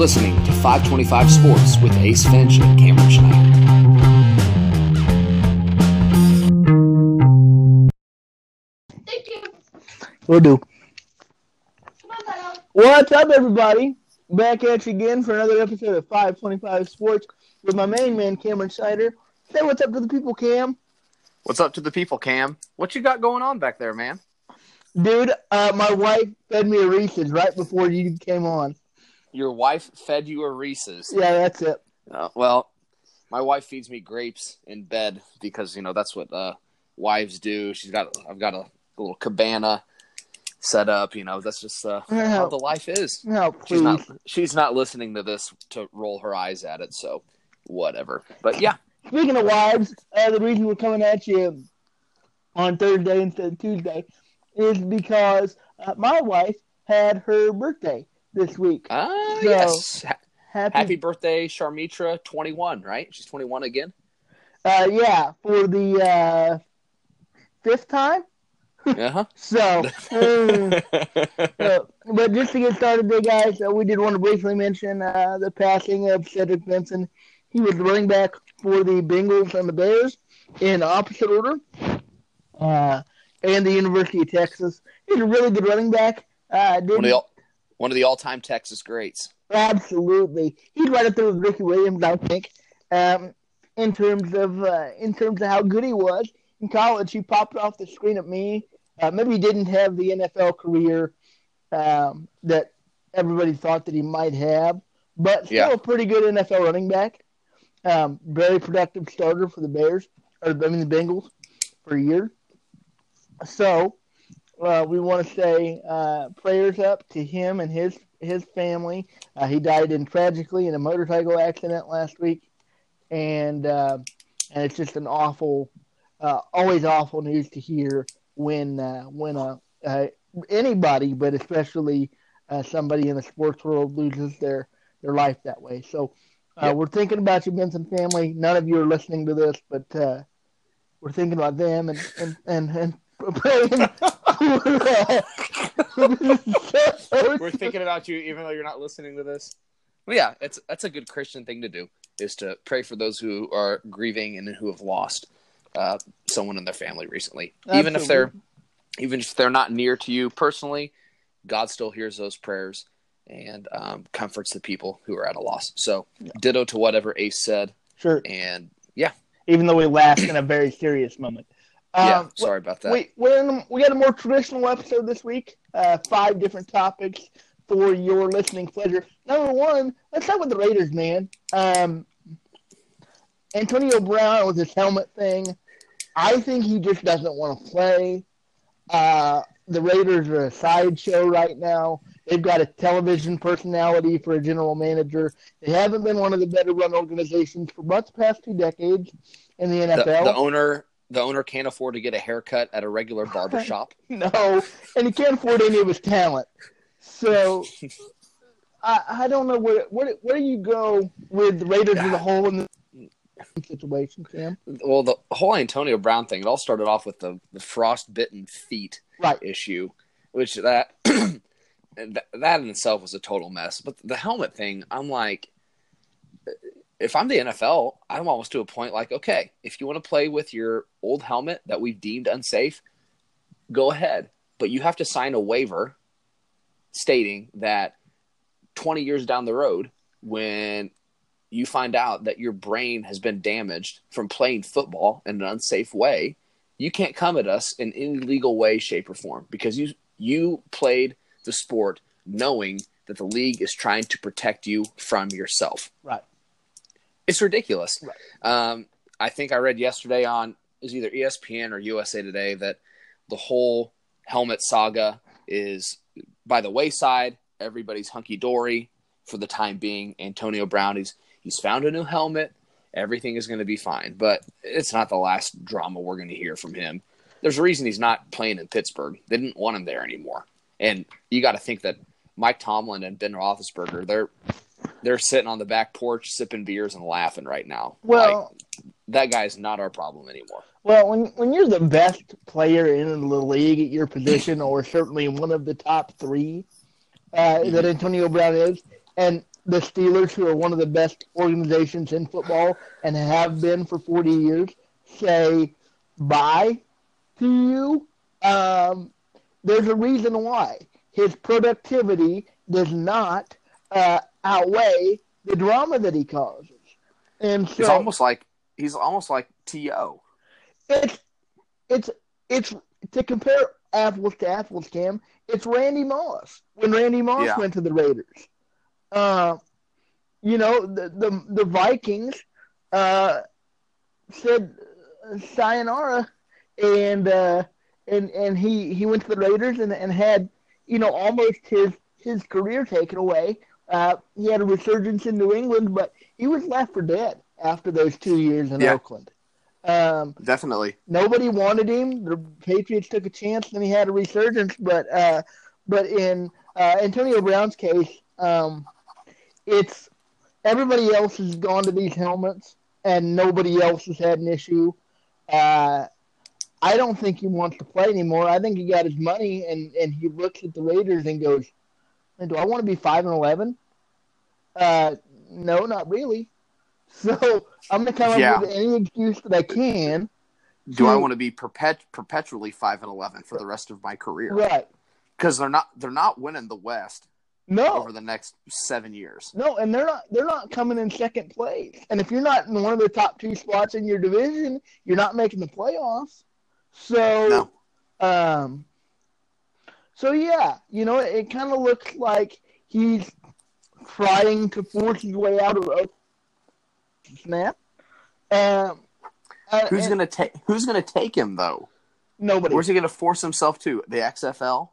listening to 525 Sports with Ace Finch and Cameron Schneider. Thank you. We'll do. What's up, everybody? Back at you again for another episode of 525 Sports with my main man, Cameron Schneider. Say what's up to the people, Cam. What's up to the people, Cam? What you got going on back there, man? Dude, uh, my wife fed me a Reese's right before you came on. Your wife fed you a Reese's. Yeah, that's it. Uh, well, my wife feeds me grapes in bed because you know that's what uh, wives do. She's got I've got a, little cabana set up. You know that's just uh, how the life is. no, She's please. not she's not listening to this to roll her eyes at it. So whatever. But yeah, Speaking of wives, uh, the reason we're coming at you on Thursday instead of Tuesday is because uh, my wife had her birthday this week. uh, So- yes. Ha- Happy, Happy birthday, Sharmitra. Twenty one, right? She's twenty one again. uh, yeah, for the uh, fifth time. Uh huh. So, uh, uh, but just to get started, there, guys, uh, we did want to briefly mention uh, the passing of Cedric Benson. He was running back for the Bengals and the Bears in opposite order, uh, and the University of Texas. He's a really good running back. Uh, one of the one of the all time Texas greats. Absolutely, he's right up there with Ricky Williams, I think. Um, in terms of uh, in terms of how good he was in college, he popped off the screen at me. Uh, maybe he didn't have the NFL career um, that everybody thought that he might have, but still Yeah. a pretty good NFL running back. Um, very productive starter for the Bears, or I mean the Bengals, for a year. So uh, we want to say uh, prayers up to him and his his family. Uh, he died in tragically in a motorcycle accident last week, and uh, and it's just an awful, uh, always awful news to hear when uh, when uh, anybody, but especially uh, somebody in the sports world loses their their life that way. So. Uh, Yep. We're thinking about you, Benson family. None of you are listening to this, but uh, we're thinking about them and and and, and praying. For, We're thinking about you, even though you're not listening to this. Well, yeah, it's that's a good Christian thing to do is to pray for those who are grieving and who have lost uh, someone in their family recently, even if they're even if they're not near to you personally. God still hears those prayers and um, comforts the people who are at a loss. So, ditto to whatever Ace said, sure. and yeah, Even though we laughed in a very serious moment. Yeah. Um, Sorry about that. We we're in, we got a more traditional episode this week. Uh, five different topics for your listening pleasure. Number one, let's start with the Raiders, man. Um, Antonio Brown with his helmet thing. I think he just doesn't want to play. Uh, the Raiders are a sideshow right now. They've got a television personality for a general manager. They haven't been one of the better run organizations for much past two decades in the the, NFL. the owner, the owner can't afford to get a haircut at a regular barber shop. No, and he can't afford any of his talent. So I I don't know where where where do you go with the Raiders as a whole in the situation, Cam? well, the whole Antonio Brown thing, it all started off with the, the frostbitten feet Right. issue, which that, that that in itself was a total mess. But the helmet thing, I'm like, if I'm the NFL, I'm almost to a point like, okay, if you want to play with your old helmet that we've deemed unsafe, go ahead. But you have to sign a waiver stating that 20 years down the road, when you find out that your brain has been damaged from playing football in an unsafe way, you can't come at us in any legal way, shape, or form because you you played the sport knowing that the league is trying to protect you from yourself. Right. It's ridiculous. Right. Um, I think I read yesterday on is either ESPN or USA Today that the whole helmet saga is by the wayside. Everybody's hunky dory for the time being. Antonio Brown, he's he's found a new helmet. Everything is going to be fine, but it's not the last drama we're going to hear from him. There's a reason he's not playing in Pittsburgh. They didn't want him there anymore, and you got to think that Mike Tomlin and Ben Roethlisberger they're they're sitting on the back porch sipping beers and laughing right now. Well, Like, that guy's not our problem anymore. well, when when you're the best player in the league at your position, or certainly one of the top three uh, that Antonio Brown is, and the Steelers, who are one of the best organizations in football and have been for 40 years, say bye to you, um, there's a reason why. His productivity does not uh, outweigh the drama that he causes. And so He's almost like he's almost like To. it's it's it's to compare apples to apples, Cam. It's Randy Moss when Randy Moss Yeah. went to the Raiders. Uh, you know the the, the Vikings uh, said uh, sayonara, and uh, and and he he went to the Raiders and and had you know almost his his career taken away. Uh, he had a resurgence in New England, but he was left for dead after those two years in Yeah. Oakland. Um, Definitely. nobody wanted him. The Patriots took a chance, and he had a resurgence. But uh, but in uh, Antonio Brown's case, um, it's everybody else has gone to these helmets, and nobody else has had an issue. Uh, I don't think he wants to play anymore. I think he got his money, and, and he looks at the Raiders and goes, "Do I want to be five and 11? Uh, no, not really." So I'm gonna come Yeah. up with any excuse that I can Do I Hmm. want to be perpet- perpetually five and eleven for the rest of my career? Right. Because they're not they're not winning the West No. over the next seven years. No, and they're not they're not coming in second place. And if you're not in one of the top two spots in your division, you're not making the playoffs. So No. um so yeah, you know, it, it kind of looks like he's trying to force his way out of a snap. Um uh, Who's and gonna take Who's gonna take him though? nobody. Where's he gonna force himself to? The XFL?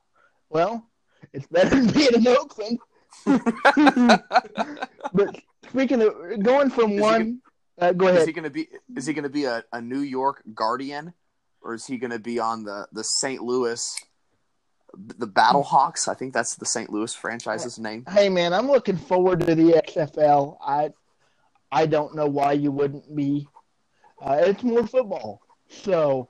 Well, it's better than being in Oakland. But speaking of going from Is one, uh, go Is he gonna be Is he gonna be a, a New York Guardian, or is he gonna be on the the St. Louis, the Battlehawks? I think that's the St. Louis franchise's name. Hey man, I'm looking forward to the XFL. I I don't know why you wouldn't be. Uh, it's more football, so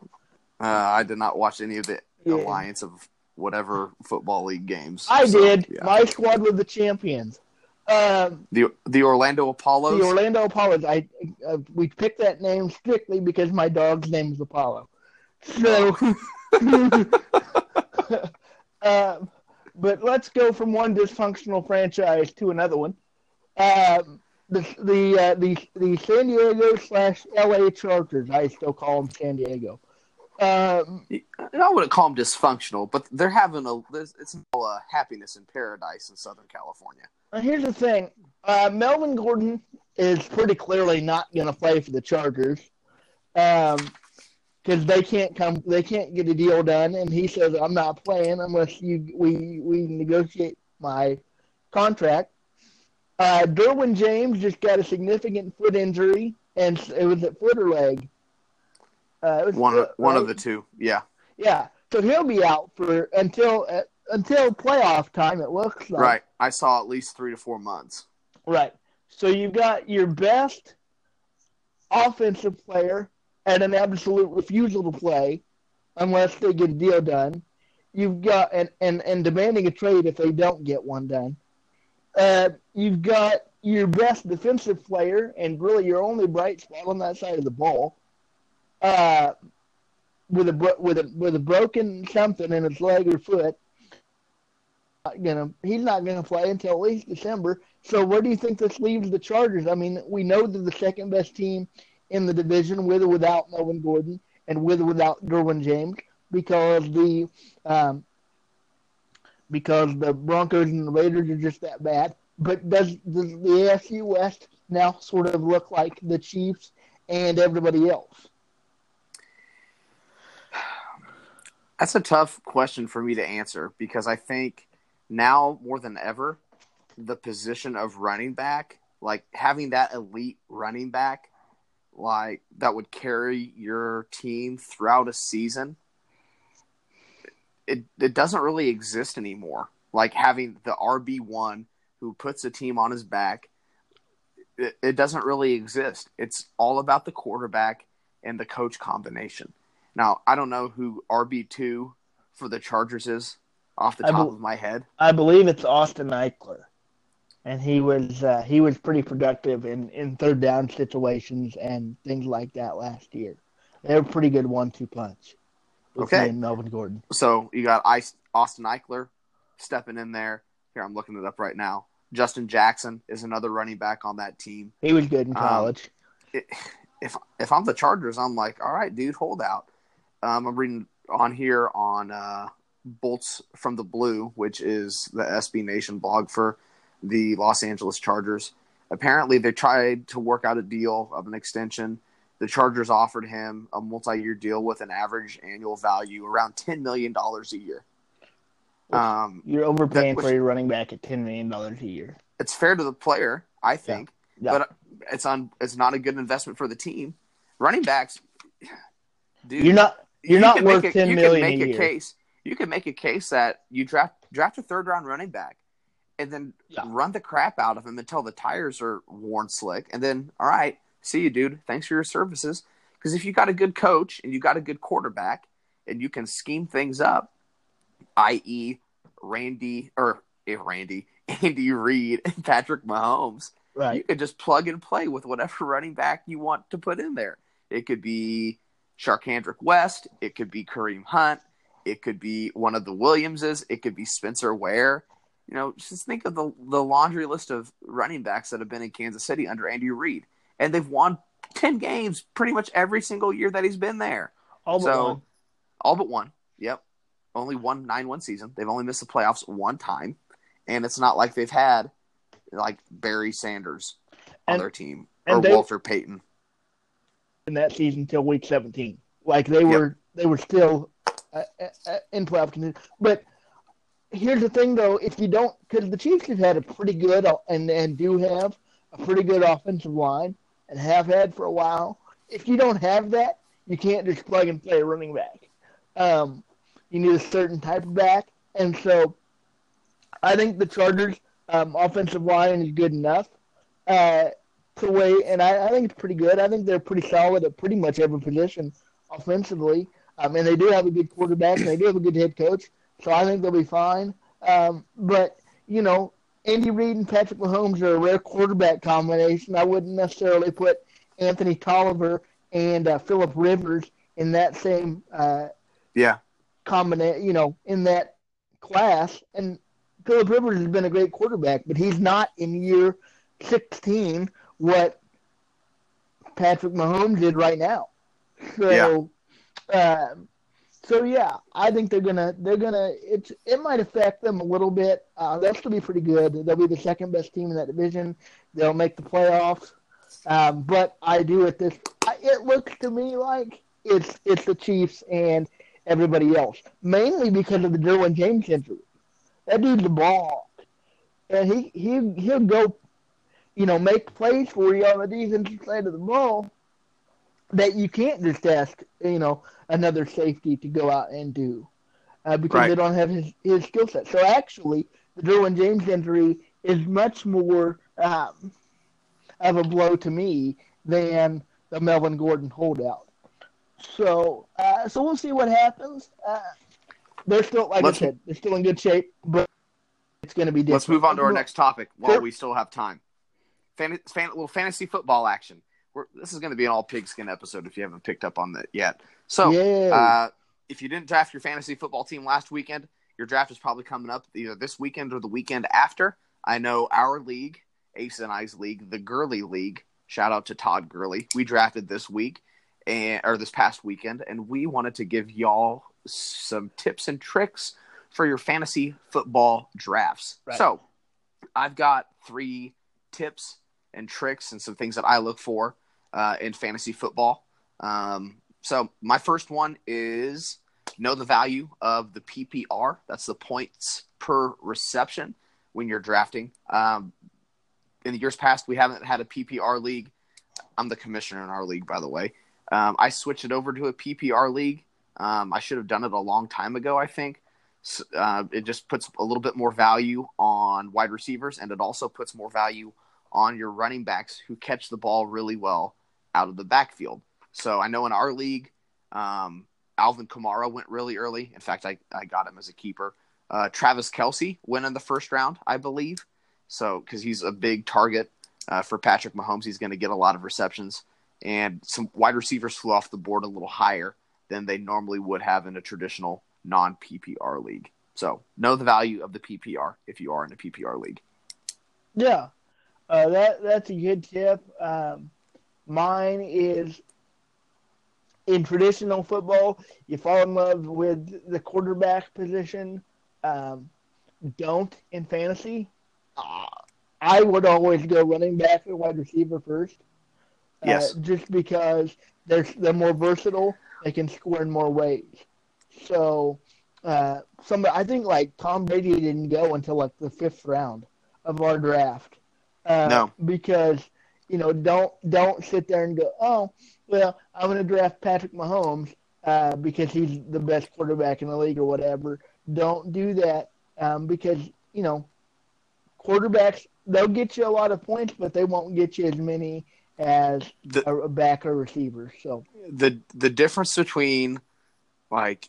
Uh, I did not watch any of the Yeah. alliance of whatever football league games. I So, did. yeah. My squad was the champions. Um, the the Orlando Apollos. the Orlando Apollos. I uh, we picked that name strictly because my dog's name is Apollo. So, um, but let's go from one dysfunctional franchise to another one. Um, the the uh, the the San Diego slash LA Chargers. I still call them San Diego. Um, I wouldn't call them dysfunctional, but they're having a it's all uh, happiness in paradise in Southern California. Here's the thing. Uh, Melvin Gordon is pretty clearly not going to play for the Chargers because they can't come. They can't get a deal done, and he says, "I'm not playing unless you we we negotiate my contract." Uh, Derwin James just got a significant foot injury, and it was a foot or leg. Uh, it was One of one of the two. Yeah, Yeah, so he'll be out for until uh, until playoff time. It looks like. right. I saw at least three to four months. Right. So you've got your best offensive player and an absolute refusal to play unless they get a deal done. You've got and, and, and demanding a trade if they don't get one done. Uh, you've got your best defensive player and really your only bright spot on that side of the ball. Uh, with a with a with a broken something in his leg or foot. Not gonna he's not gonna play until at least December. So where do you think this leaves the Chargers? I mean, we know they're the second best team in the division with or without Melvin Gordon and with or without Derwin James because the um, because the Broncos and the Raiders are just that bad. But does, does the AFC West now sort of look like the Chiefs and everybody else? That's a tough question for me to answer because I think now more than ever, the position of running back, like having that elite running back, like that would carry your team throughout a season, it it doesn't really exist anymore. Like having the RB one who puts a team on his back, it, it doesn't really exist. It's all about the quarterback and the coach combination. Now, I don't know who RB2 for the Chargers is off the top bel- of my head. I believe it's Austin Ekeler. And he was uh, he was pretty productive in, in third down situations and things like that last year. They were pretty good one-two punch. Okay, Melvin Gordon. So you got Austin Ekeler stepping in there. Here, I'm looking it up right now. Justin Jackson is another running back on that team. He was good in um, college. Um, it, if if I'm the Chargers, I'm like, all right, dude, hold out. Um, I'm reading on here on uh, Bolts from the Blue, which is the SB Nation blog for the Los Angeles Chargers. Apparently, they tried to work out a deal of an extension. The Chargers offered him a multi-year deal with an average annual value around ten million dollars a year. Um, You're overpaying that, for your running back at ten million dollars a year. It's fair to the player, I think, yeah. Yeah. but it's on. It's not a good investment for the team. Running backs, dude. You're not. You're you not worth a, ten you million can make a, a case. You can make a case that you draft draft a third round running back, and then yeah. run the crap out of him until the tires are worn slick, and then all right, see you, dude. Thanks for your services. Because if you got a good coach and you got a good quarterback, and you can scheme things up, i.e., Randy or if eh, Randy, Andy Reid, and Patrick Mahomes. Right. You could just plug and play with whatever running back you want to put in there. It could be Charcandrick West. It could be Kareem Hunt. It could be one of the Williamses. It could be Spencer Ware. You know, just think of the the laundry list of running backs that have been in Kansas City under Andy Reid, and they've won ten games pretty much every single year that he's been there. All but so, one. All but one. Yep only won nine one season. They've only missed the playoffs one time, and it's not like they've had like Barry Sanders on and, their team or they, Walter Payton in that season until week seventeen. Like they were, yep. they were still uh, uh, uh in playoff contention. But here's the thing, though: if you don't, because the Chiefs have had a pretty good uh, and and do have a pretty good offensive line and have had for a while. If you don't have that, you can't just plug and play a running back. Um, you need a certain type of back, and so I think the Chargers' um, offensive line is good enough uh, to wait, and I, I, think it's pretty good. I think they're pretty solid at pretty much every position offensively, um, and they do have a good quarterback, and they do have a good head coach, so I think they'll be fine. Um, but you know, Andy Reid and Patrick Mahomes are a rare quarterback combination. I wouldn't necessarily put Anthony Tolliver and uh, Philip Rivers in that same uh, yeah combination, you know, in that class. And Philip Rivers has been a great quarterback, but he's not in year 16 what Patrick Mahomes did right now. So, yeah. Um, so yeah, I think they're gonna they're gonna it's it might affect them a little bit. Uh, they'll still be pretty good. They'll be the second best team in that division. They'll make the playoffs. Um, but I do at this. It looks to me like it's it's the Chiefs, and everybody else, mainly because of the Derwin James injury. That dude's a ball, and he he he'll go, you know, make plays for you on the defensive side of the ball that you can't just ask, you know, another safety to go out and do uh, because right. they don't have his his skill set. So actually, the Derwin James injury is much more um, of a blow to me than the Melvin Gordon holdout. So, uh, so we'll see what happens. Uh, they're still, like let's, I said, they're still in good shape, but it's going to be different. Let's move on to our next topic while sure. we still have time. Fan, fan, little fantasy football action. We're, this is going to be an all pigskin episode if you haven't picked up on that yet. So, uh, if you didn't draft your fantasy football team last weekend, your draft is probably coming up either this weekend or the weekend after. I know our league, Ace and I's league, the Gurley League. Shout out to Todd Gurley. We drafted this week and or this past weekend, and we wanted to give y'all some tips and tricks for your fantasy football drafts. Right. So, I've got three tips and tricks and some things that I look for uh, in fantasy football. Um, so, my first one is know the value of the PPR. That's the points per reception when you're drafting. Um, in the years past, we haven't had a PPR league. I'm the commissioner in our league, by the way. Um, I switched it over to a PPR league. Um, I should have done it a long time ago, I think. So, uh, it just puts a little bit more value on wide receivers, and it also puts more value on your running backs who catch the ball really well out of the backfield. So I know in our league, um, Alvin Kamara went really early. In fact, I, I got him as a keeper. Uh, Travis Kelce went in the first round, I believe. So because he's a big target uh, for Patrick Mahomes, he's going to get a lot of receptions, and some wide receivers flew off the board a little higher than they normally would have in a traditional non PPR league. So know the value of the PPR if you are in a PPR league. Yeah, uh, that that's a good tip. Um, mine is in traditional football, you fall in love with the quarterback position. Um, don't in fantasy. Uh, I would always go running back or wide receiver first. Uh, Yes. just because they're they're more versatile, they can score in more ways. So, uh, some I think like Tom Brady didn't go until like the fifth round of our draft. Uh, No. because you know don't don't sit there and go oh well I'm going to draft Patrick Mahomes uh, because he's the best quarterback in the league or whatever. Don't do that um, because you know quarterbacks they'll get you a lot of points, but they won't get you as many as The a, a back or receiver. So the the difference between like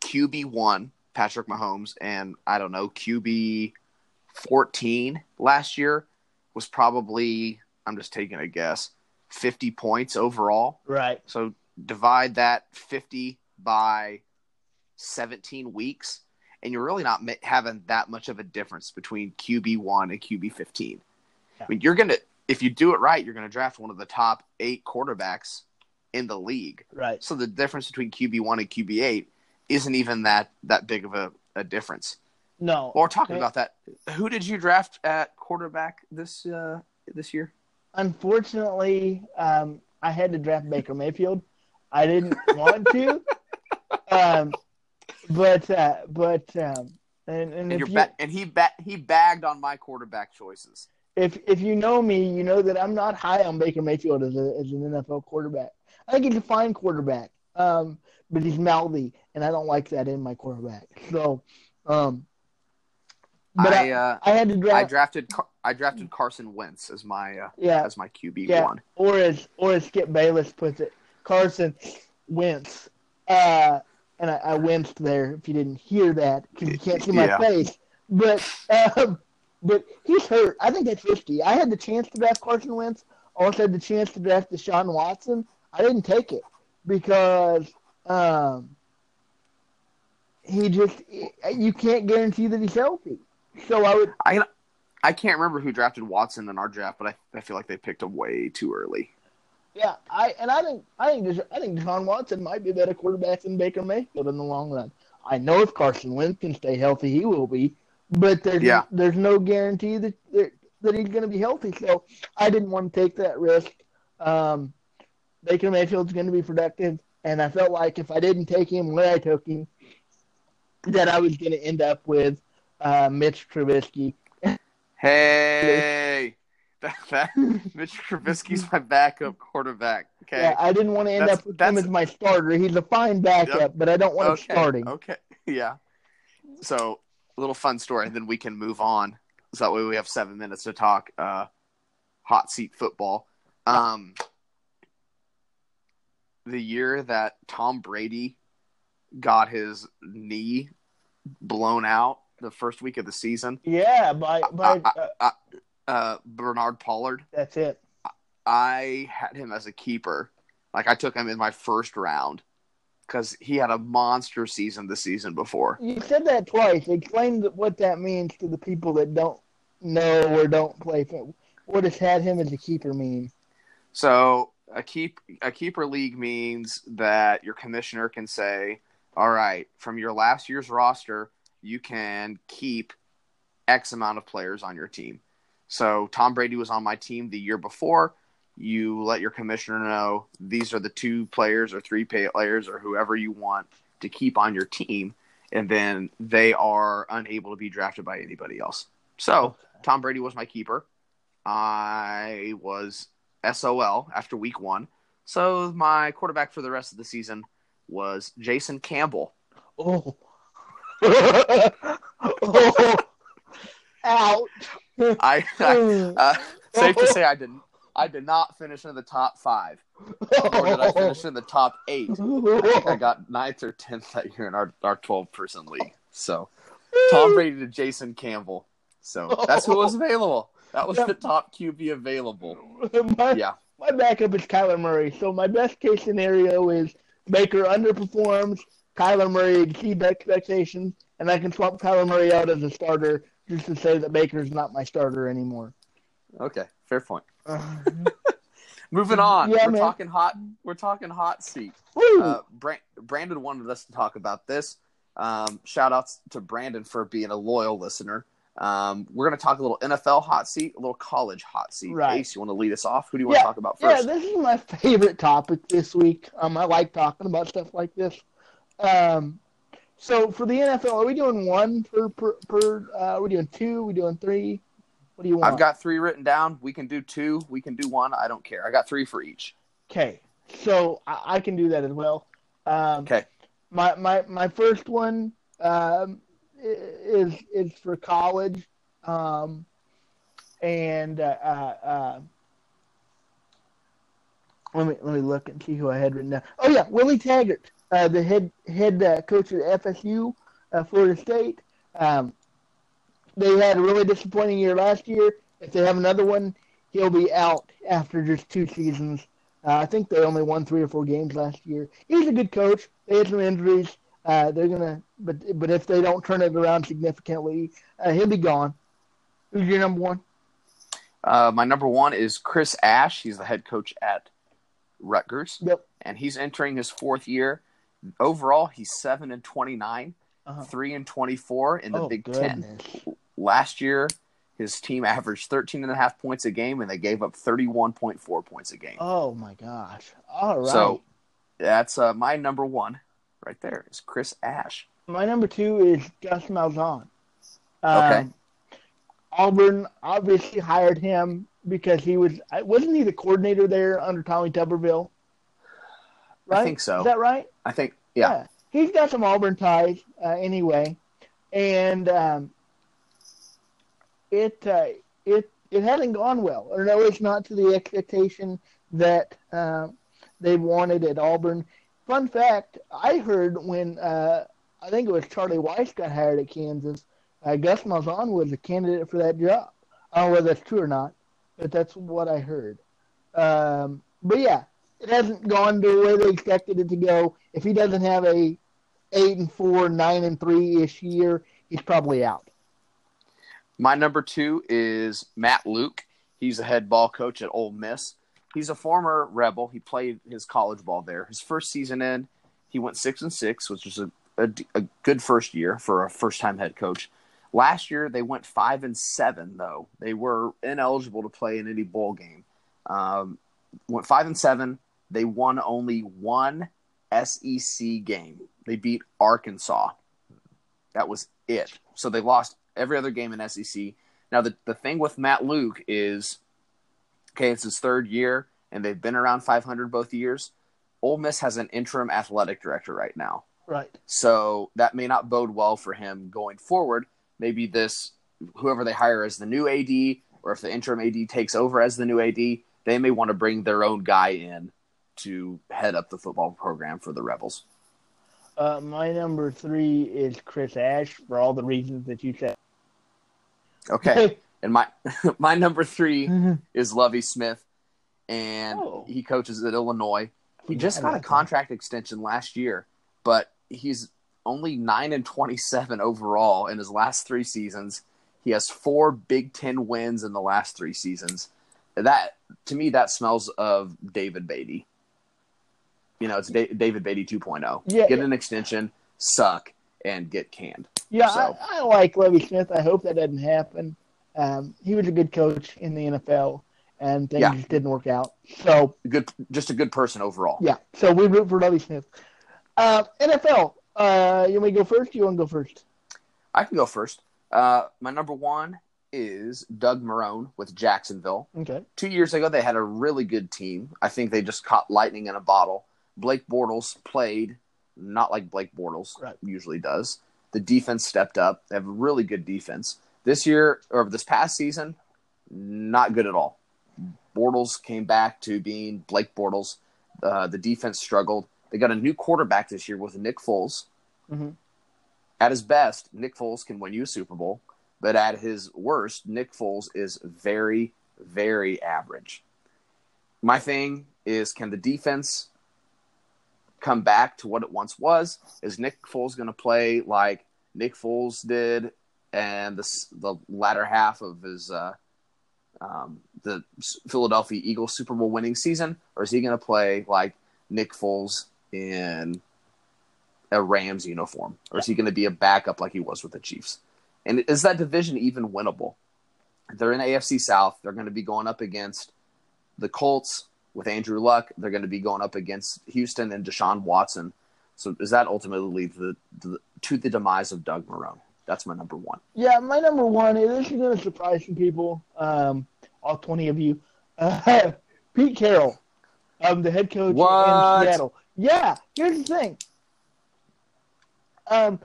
QB one Patrick Mahomes and I don't know QB fourteen last year was probably I'm just taking a guess fifty points overall. right, So divide that 50 by 17 weeks, and you're really not having that much of a difference between QB1 and QB15. I mean, you're going to, if you do it right, you're going to draft one of the top eight quarterbacks in the league. right. So the difference between QB1 and QB8 isn't even that, that big of a, a difference. No, While we're talking Okay. about that, who did you draft at quarterback this uh, this year? unfortunately, um, I had to draft Baker Mayfield. I didn't want to, um, but uh, but um, and, and, And, you're you, ba- and he ba- he bagged on my quarterback choices. if if you know me, you know that I'm not high on Baker Mayfield as a as an NFL quarterback. I think he's a fine quarterback, um, but he's mouthy, and I don't like that in my quarterback. So, um, but I I, uh, I had to draft. I draft, drafted I drafted Carson Wentz as my uh, yeah, as my QB Yeah. one. or as or as Skip Bayless puts it, Carson Wentz. Uh, and I, I winced there if you didn't hear that because you can't see my Yeah. face. But um, but he's hurt. I think that's risky. I had the chance to draft Carson Wentz. Also had the chance to draft Deshaun Watson. I didn't take it because um, he just you can't guarantee that he's healthy. So I would I I can't remember who drafted Watson in our draft, but I, I feel like they picked him way too early. Yeah, I and I think I think I think Deshaun Watson might be a better quarterback than Baker Mayfield in the long run. I know if Carson Wentz can stay healthy, he will be, but there's Yeah. there's no guarantee that that, that he's going to be healthy. So I didn't want to take that risk. Um, Baker Mayfield's going to be productive, and I felt like if I didn't take him where I took him, that I was going to end up with uh, Mitch Trubisky. Hey, that, that Mitch Trubisky's my backup quarterback. Okay, Yeah, I didn't want to end That's- up with him as my starter. He's a fine backup, Yep. but I don't want him starting. okay, yeah. So a little fun story, and then we can move on. So that way we have seven minutes to talk uh, hot seat football. Um, the year that Tom Brady got his knee blown out the first week of the season, Yeah, by by I- uh, uh, Bernard Pollard, that's it. I had him as a keeper. Like I took him in my first round because he had a monster season the season before. You said that twice. Explain what that means to the people that don't know or don't play. What does had him as a keeper mean? So a keep a keeper league means that your commissioner can say, "All right, from your last year's roster, you can keep X amount of players on your team." So Tom Brady was on my team the year before. You let your commissioner know these are the two players or three players or whoever you want to keep on your team, and then they are unable to be drafted by anybody else. So Tom Brady was my keeper. I was SOL after week one. So my quarterback for the rest of the season was Jason Campbell. Oh. Oh. Ouch. I, I uh, safe to say I didn't. I did not finish in the top five, nor did I finish in the top eight. I think I got ninth or tenth that year in our our twelve person league. So Tom Brady to Jason Campbell. So that's who was available. That was the top QB available. my, Yeah. my backup is Kyler Murray. So my best case scenario is Baker underperforms, Kyler Murray exceeds expectations, and I can swap Kyler Murray out as a starter just to say that Baker's not my starter anymore. Okay, fair point. Moving on. Yeah, we're man. talking hot. We're talking hot seat. Uh, Bran- Brandon wanted us to talk about this. Um, shout outs to Brandon for being a loyal listener. Um, we're going to talk a little NFL hot seat, a little college hot seat. Right. Ace, you want to lead us off? Who do you want Yeah, to talk about first? Yeah, first? this is my favorite topic this week. Um, I like talking about stuff like this. Um, so for the NFL, are we doing one per per? per uh, are we doing two? we doing three? What do you want? I've got three written down. We can do two. We can do one. I don't care. I got three for each. Okay, so I, I can do that as well. Um, Okay. My my my first one um, is is for college, um, and uh, uh, uh, let me let me look and see who I had written down. Oh yeah, Willie Taggart, uh, the head head uh, coach at FSU, uh, Florida State. Um, they had a really disappointing year last year. If they have another one, he'll be out after just two seasons. Uh, I think they only won three or four games last year. He's a good coach. They had some injuries. Uh, they're gonna, but but if they don't turn it around significantly, uh, he'll be gone. Who's your number one? Uh, my number one is Chris Ash. He's the head coach at Rutgers, Yep. and he's entering his fourth year. Overall, he's seven and twenty nine, Uh-huh. three and twenty four in the oh Big Ten. Last year, his team averaged 13 and a half points a game, and they gave up 31.4 points a game. Oh my gosh. All right. So that's uh, my number one right there is Chris Ash. My number two is Gus Malzahn. Um, Okay. Auburn obviously hired him because he was wasn't he the coordinator there under Tommy Tuberville? Right? I think so. Is that right? I think, yeah. He's got some Auburn ties uh, anyway, and um, it uh, it it hasn't gone well, or no, it's not to the expectation that uh, they wanted at Auburn. Fun fact: I heard when uh, I think it was Charlie Weis got hired at Kansas, uh, Gus Malzahn was a candidate for that job. I don't know whether that's true or not, but that's what I heard. Um, but yeah, it hasn't gone the way they expected it to go. If he doesn't have a eight and four, nine and three ish year, he's probably out. My number two is Matt Luke. He's a head ball coach at Ole Miss. He's a former Rebel. He played his college ball there. His first season in, he went six and six, which was a, a, a good first year for a first time head coach. Last year they went five and seven though. They were ineligible to play in any bowl game. Um, went five and seven. They won only one SEC game. They beat Arkansas. That was it. So they lost every other game in SEC. Now the the thing with Matt Luke is, okay, it's his third year, and they've been around 500 both years. Ole Miss has an interim athletic director right now, Right. so that may not bode well for him going forward. Maybe this whoever they hire as the new AD, or if the interim AD takes over as the new AD, they may want to bring their own guy in to head up the football program for the Rebels. Uh, my number three is Chris Ash for all the reasons that you said. Okay, and my my number three Mhm. is Lovie Smith, and Oh. he coaches at Illinois. He just got a contract extension last year, but he's only nine and twenty-seven overall in his last three seasons. He has four Big Ten wins in the last three seasons. That to me, that smells of David Beaty. You know, it's da- David Beaty 2.0. Yeah. Get an extension, suck, and get canned. Yeah, So- I, I like Lovie Smith. I hope that doesn't happen. Um, he was a good coach in the NFL, and things Yeah. just didn't work out. So Good, just a good person overall. yeah, so we root for Lovie Smith. Uh, NFL. Uh, you want me to go first? You want to go first? I can go first. Uh, my number one is Doug Marrone with Jacksonville. Okay. Two years ago, they had a really good team. I think they just caught lightning in a bottle. Blake Bortles played not like Blake Bortles Right. usually does. The defense stepped up. They have a really good defense. This year, or this past season, not good at all. Bortles came back to being Blake Bortles. Uh, the defense struggled. They got a new quarterback this year with Nick Foles Mhm. at his best, Nick Foles can win you a Super Bowl. but at his worst, Nick Foles is very, very average. My thing is, can the defense come back to what it once was? Is Nick Foles going to play like Nick Foles did and the the latter half of his uh, um, the Philadelphia Eagles Super Bowl winning season, or is he going to play like Nick Foles in a Rams uniform, or is he going to be a backup like he was with the Chiefs? And is that division even winnable? They're in AFC South. They're going to be going up against the Colts with Andrew Luck. They're going to be going up against Houston and Deshaun Watson. So is that ultimately the, the to the demise of Doug Marrone? That's my number one. Yeah, my number one. This is going to surprise some people. Um, all twenty of you. Uh, Pete Carroll, um, the head coach what? in Seattle. Yeah, here's the thing. Um,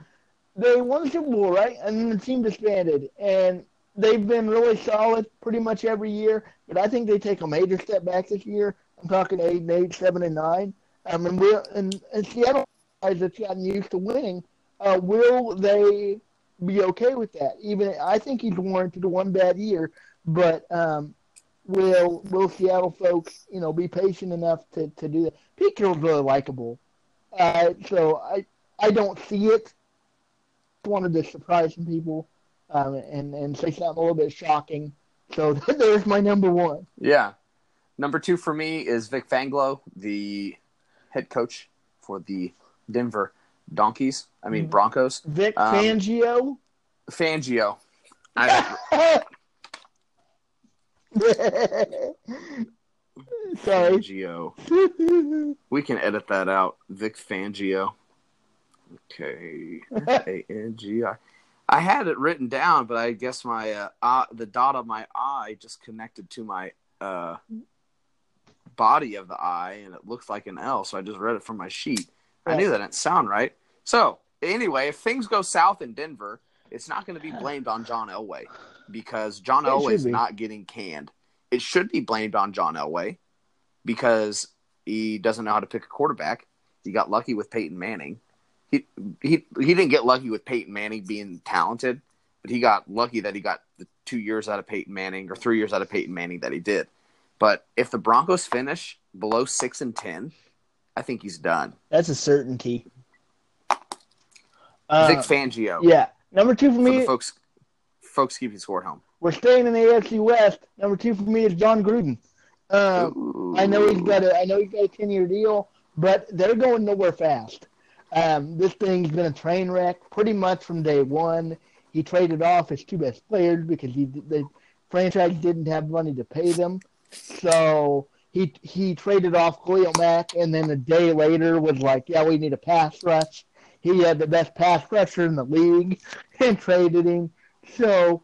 they won the Super Bowl, right? And then the team disbanded, and they've been really solid pretty much every year. But I think they take a major step back this year. I'm talking eight and eight, seven and nine. Um, and we're and, and Seattle guys that's gotten used to winning. Uh, will they be okay with that? Even I think he's warranted one bad year, but um, will will Seattle folks, you know, be patient enough to, to do that? Pete Carroll's really likable, uh, so I I don't see it. Wanted to surprise some people um, and and say something a little bit shocking. So there's my number one. Yeah, number two for me is Vic Fangio, the head coach for the Denver Donkeys. I mean Broncos. Vic Um, Fangio. Fangio. I, Sorry. Fangio. We can edit that out. Vic Fangio. Okay. A N G I. I had it written down, but I guess my uh, uh, the dot of my eye just connected to my uh, body of the eye, and it looks like an L. So I just read it from my sheet. I knew that didn't sound right. So anyway, if things go south in Denver, it's not going to be blamed on John Elway because John Elway is not getting canned. It should be blamed on John Elway because he doesn't know how to pick a quarterback. He got lucky with Peyton Manning. He he he didn't get lucky with Peyton Manning being talented, but he got lucky that he got the two years out of Peyton Manning or three years out of Peyton Manning that he did. But if the Broncos finish below six and ten, I think he's done. That's a certainty. Uh, Vic Fangio. yeah. Number two for For me, folks folks keeping score at home. we're staying in the AFC West. Number two for me is Jon Gruden. Um, I know he's got a I know he's got a ten year deal, but they're going nowhere fast. Um, this thing's been a train wreck pretty much from day one. He traded off his two best players because he the franchise didn't have money to pay them, so he he traded off Khalil Mack, and then a day later was like, yeah, we need a pass rush. He had the best pass rusher in the league, and traded him. So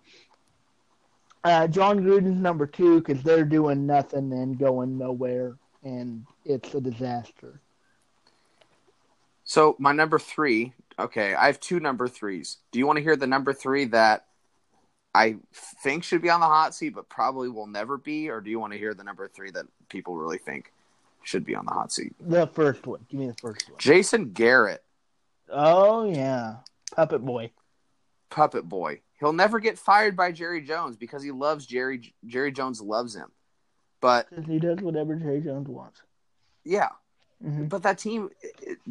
uh, Jon Gruden's number two because they're doing nothing and going nowhere, and it's a disaster. So my number three. Okay, I have two number threes. Do you want to hear the number three that I think should be on the hot seat, but probably will never be, or do you want to hear the number three that people really think should be on the hot seat? The first one. Give me the first one. Jason Garrett, Oh yeah, Puppet Boy. puppet boy. He'll never get fired by Jerry Jones because he loves Jerry. Jerry Jones loves him. But he does whatever Jerry Jones wants. yeah, hmm But that team,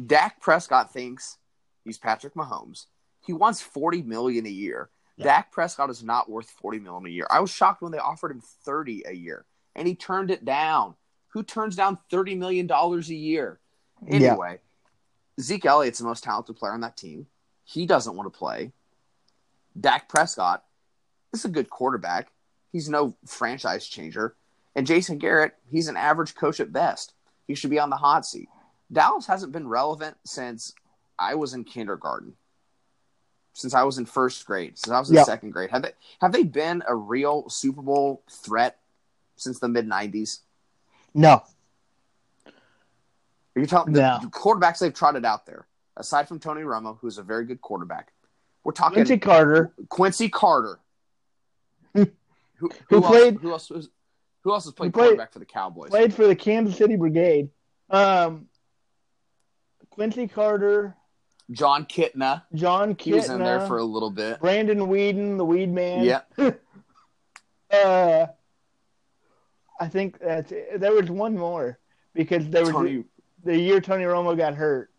Dak Prescott thinks he's Patrick Mahomes. He wants forty million a year. Yeah. Dak Prescott is not worth forty million a year. I was shocked when they offered him thirty a year, and he turned it down. Who turns down thirty million dollars a year? Yeah. Anyway, Zeke Elliott's the most talented player on that team. He doesn't want to play. Dak Prescott is a good quarterback. He's no franchise changer. And Jason Garrett, he's an average coach at best. He should be on the hot seat. Dallas hasn't been relevant since I was in kindergarten. Since I was in first grade, since I was in Yeah. second grade, have they have they been a real Super Bowl threat since the mid '90s? No. Are you talking No. the quarterbacks they've trotted out there, aside from Tony Romo, who's a very good quarterback? We're talking Quincy Carter. Quincy Carter. Hmm. who, Who else, played- Who else? was- Who else has played played- quarterback for the Cowboys? Played for the Kansas City Brigade. Um, Quincy Carter. Jon Kitna. Jon Kitna. He was in there for a little bit. Brandon Weeden, the Weed Man. Yeah. Uh, I think that's it. there was one more because there was the, the year Tony Romo got hurt,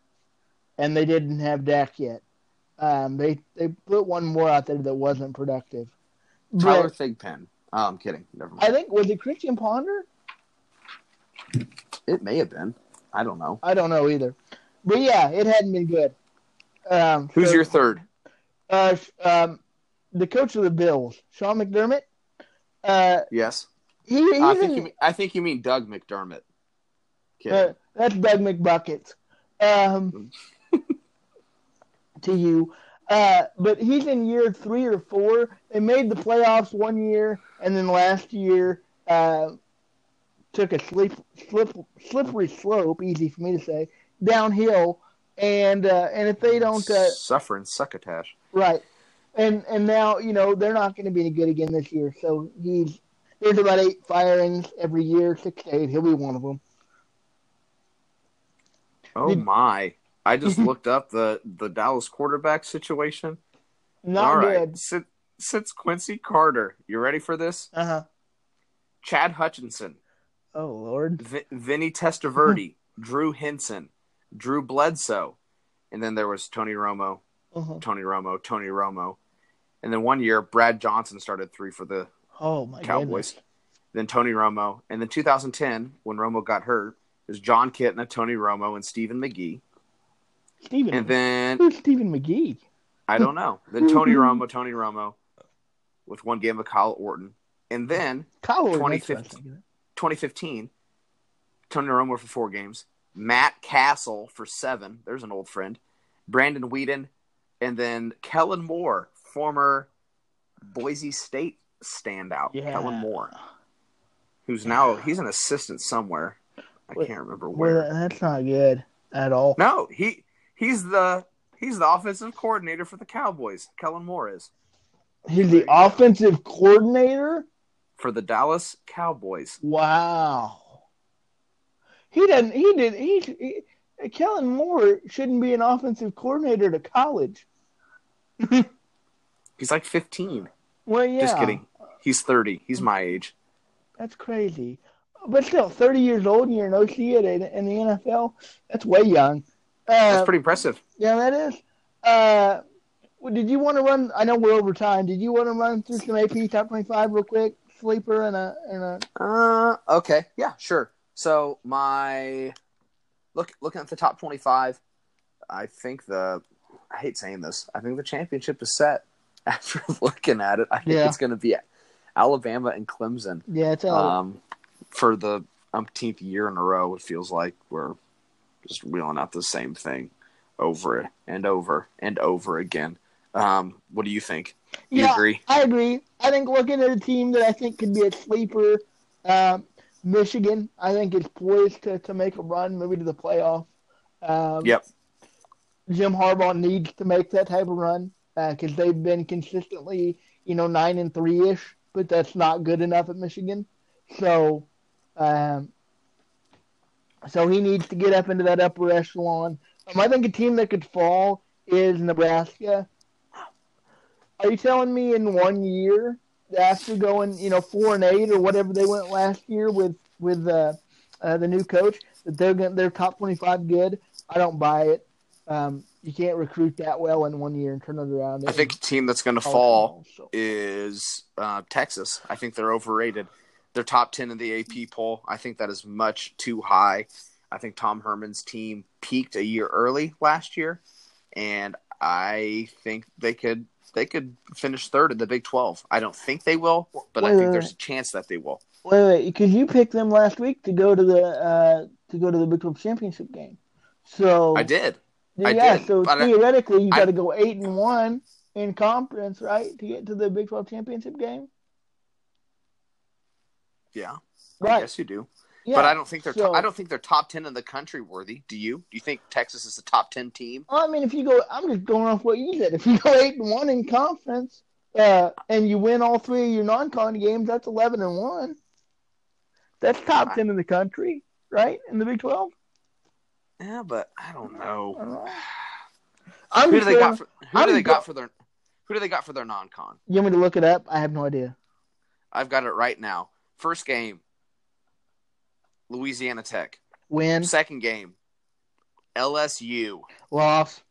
and they didn't have Dak yet. Um, they they put one more out there that wasn't productive. Tyler But Thigpen. Oh, I'm kidding. Never mind. I think was it Christian Ponder? it may have been. I don't know. I don't know either. But yeah, it hadn't been good. Um, Who's your third? uh, um, the coach of the Bills, Sean McDermott? Uh, Yes. he, I think in- you mean, I think you mean Doug McDermott. Uh, that's Doug McBuckets. Um, to you. Uh, but he's in year three or four. They made the playoffs one year, and then last year uh, took a slip, slip, slippery slope, easy for me to say, downhill. And uh, and if they don't uh, Suffering succotash. right, and and now you know they're not going to be any good again this year. So he's there's about eight firings every year, six to eight. He'll be one of them. Oh Did- my! I just looked up the the Dallas quarterback situation. Not All right, good. Sit, sits Quincy Carter. You ready for this? Uh huh. Chad Hutchinson, Oh Lord. v- Vinny Testaverde, Drew Henson, Drew Bledsoe, and then there was Tony Romo, Uh-huh. Tony Romo, Tony Romo, and then one year Brad Johnson started three for the Oh my Cowboys. goodness. Then Tony Romo, and then 2010 when Romo got hurt, it was Jon Kitna, Tony Romo, and Stephen McGee, Stephen. and then who's Stephen McGee? I don't know. Then Tony Romo, Tony Romo, with one game of Kyle Orton, and then Kyle 2015. that's what I was thinking of. 2015, Tony Romo for four games, Matt Cassel for seven. There's an old friend. Brandon Weeden, and then Kellen Moore, former Boise State standout. Yeah. Kellen Moore, who's now he's an assistant somewhere. I Wait, can't remember Well, where. that's not good at all. No, he he's the he's the offensive coordinator for the Cowboys. Kellen Moore is He's the offensive coordinator. for the Dallas Cowboys. Wow. He doesn't. He did. He, he Kellen Moore shouldn't be an offensive coordinator to college. He's like 15. Well, yeah. Just kidding. He's 30. He's my age. That's crazy. But still, 30 years old and you're an OC at, in the NFL. That's way young. Uh, That's pretty impressive. Yeah, that is. Uh, did you want to run? I know we're over time. Did you want to run through some AP top twenty-five real quick? Sleeper and a and a. Uh, okay, yeah, sure. So my look looking at the top twenty-five, I think the I hate saying this. I think the championship is set. After looking at it, I think Yeah. it's going to be Alabama and Clemson. Yeah, it's a. Um, for the umpteenth year in a row, it feels like we're just wheeling out the same thing over and over and over again. Um, what do you think? You yeah, agree? I agree. I think looking at a team that I think could be a sleeper, um, Michigan. I think is poised to, to make a run, maybe to the playoff. Um, Yep. Jim Harbaugh needs to make that type of run because they've been consistently, you know, nine and three ish, but that's not good enough at Michigan. So, um, so he needs to get up into that upper echelon. Um, I think a team that could fall is Nebraska. Are you telling me in one year after going, you know, four and eight or whatever they went last year with with uh, uh, the new coach that they're going they're top twenty five good? I don't buy it. Um, you can't recruit that well in one year and turn it around. I think a team that's going to fall so- is uh, Texas. I think they're overrated. They're top 10 in the AP poll. I think that is much too high. I think Tom Herman's team peaked a year early last year, and I think they could they could finish third in the Big 12. I don't think they will, but I think wait, there's wait. a chance that they will. Wait, wait, because you picked them last week to go to the uh, to go to the Big 12 championship game. So I did. I yeah, did, so but I- theoretically, you got to go eight and one in conference, right, to get to the Big 12 championship game. Yeah, I Right. guess you do. Yeah. But I don't think they're so- I don't think they're top 10 in the country worthy. Do you? Do you think Texas is a top 10 team? I mean, if you go, I'm just going off what you said. If you go eight and one in conference, uh, and you win all three of your non-con games, that's eleven and one. That's top ten in the country, right? In the Big Twelve. Yeah, but I don't I know. don't know. I'm Who do they sure- got for who I'm do they go- got for their who do they got for their non-con? You want me to look it up? I have no idea. I've got it right now. First game, Louisiana Tech. Win, Second game, LSU. loss,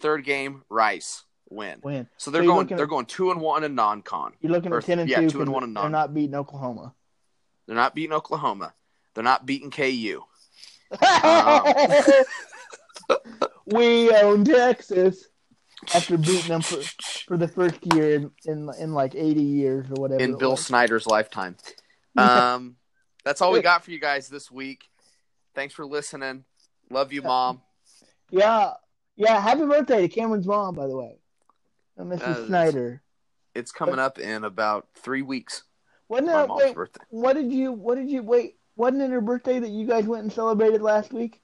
Third game, Rice. Win. win. So they're So going they're at- going two and one in non-con. You're looking Or- at ten and yeah, two. two and one and They're not beating Oklahoma. They're not beating Oklahoma. They're not beating KU. we own Texas after beating them for, for the first year in, in in like 80 years or whatever. in Bill was. Snyder's lifetime. Um, that's all we got for you guys this week. Thanks for listening. Love you, mom. Yeah, yeah. Happy birthday to Cameron's mom, by the way, and Mrs. Uh, Snyder. It's coming up in about three weeks. Wasn't My it? mom's Wait, birthday. what did you? What did you? Wait, wasn't it her birthday that you guys went and celebrated last week?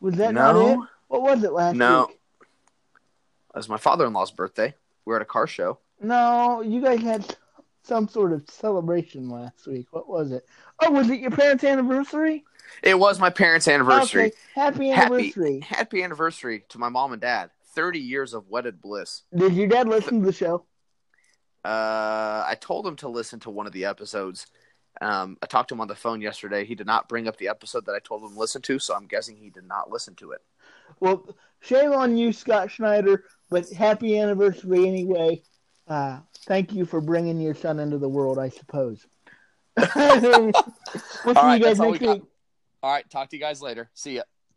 Was that not it? What was it last No. week? It was my father-in-law's birthday. We were at a car show. No, you guys had some sort of celebration last week. What was it? Oh, was it your parents' anniversary? It was my parents' anniversary. Okay, happy Happy anniversary. happy anniversary to my mom and dad. Thirty years of wedded bliss. Did your dad listen to the show? Uh, I told him to listen to one of the episodes. Um, I talked to him on the phone yesterday. He did not bring up the episode that I told him to listen to, so I'm guessing he did not listen to it. Well, shame on you, Scott Schneider, but happy anniversary anyway. Uh, thank you for bringing your son into the world, I suppose. we'll see right, you guys that's all next we got. week. All right, talk to you guys later. See ya.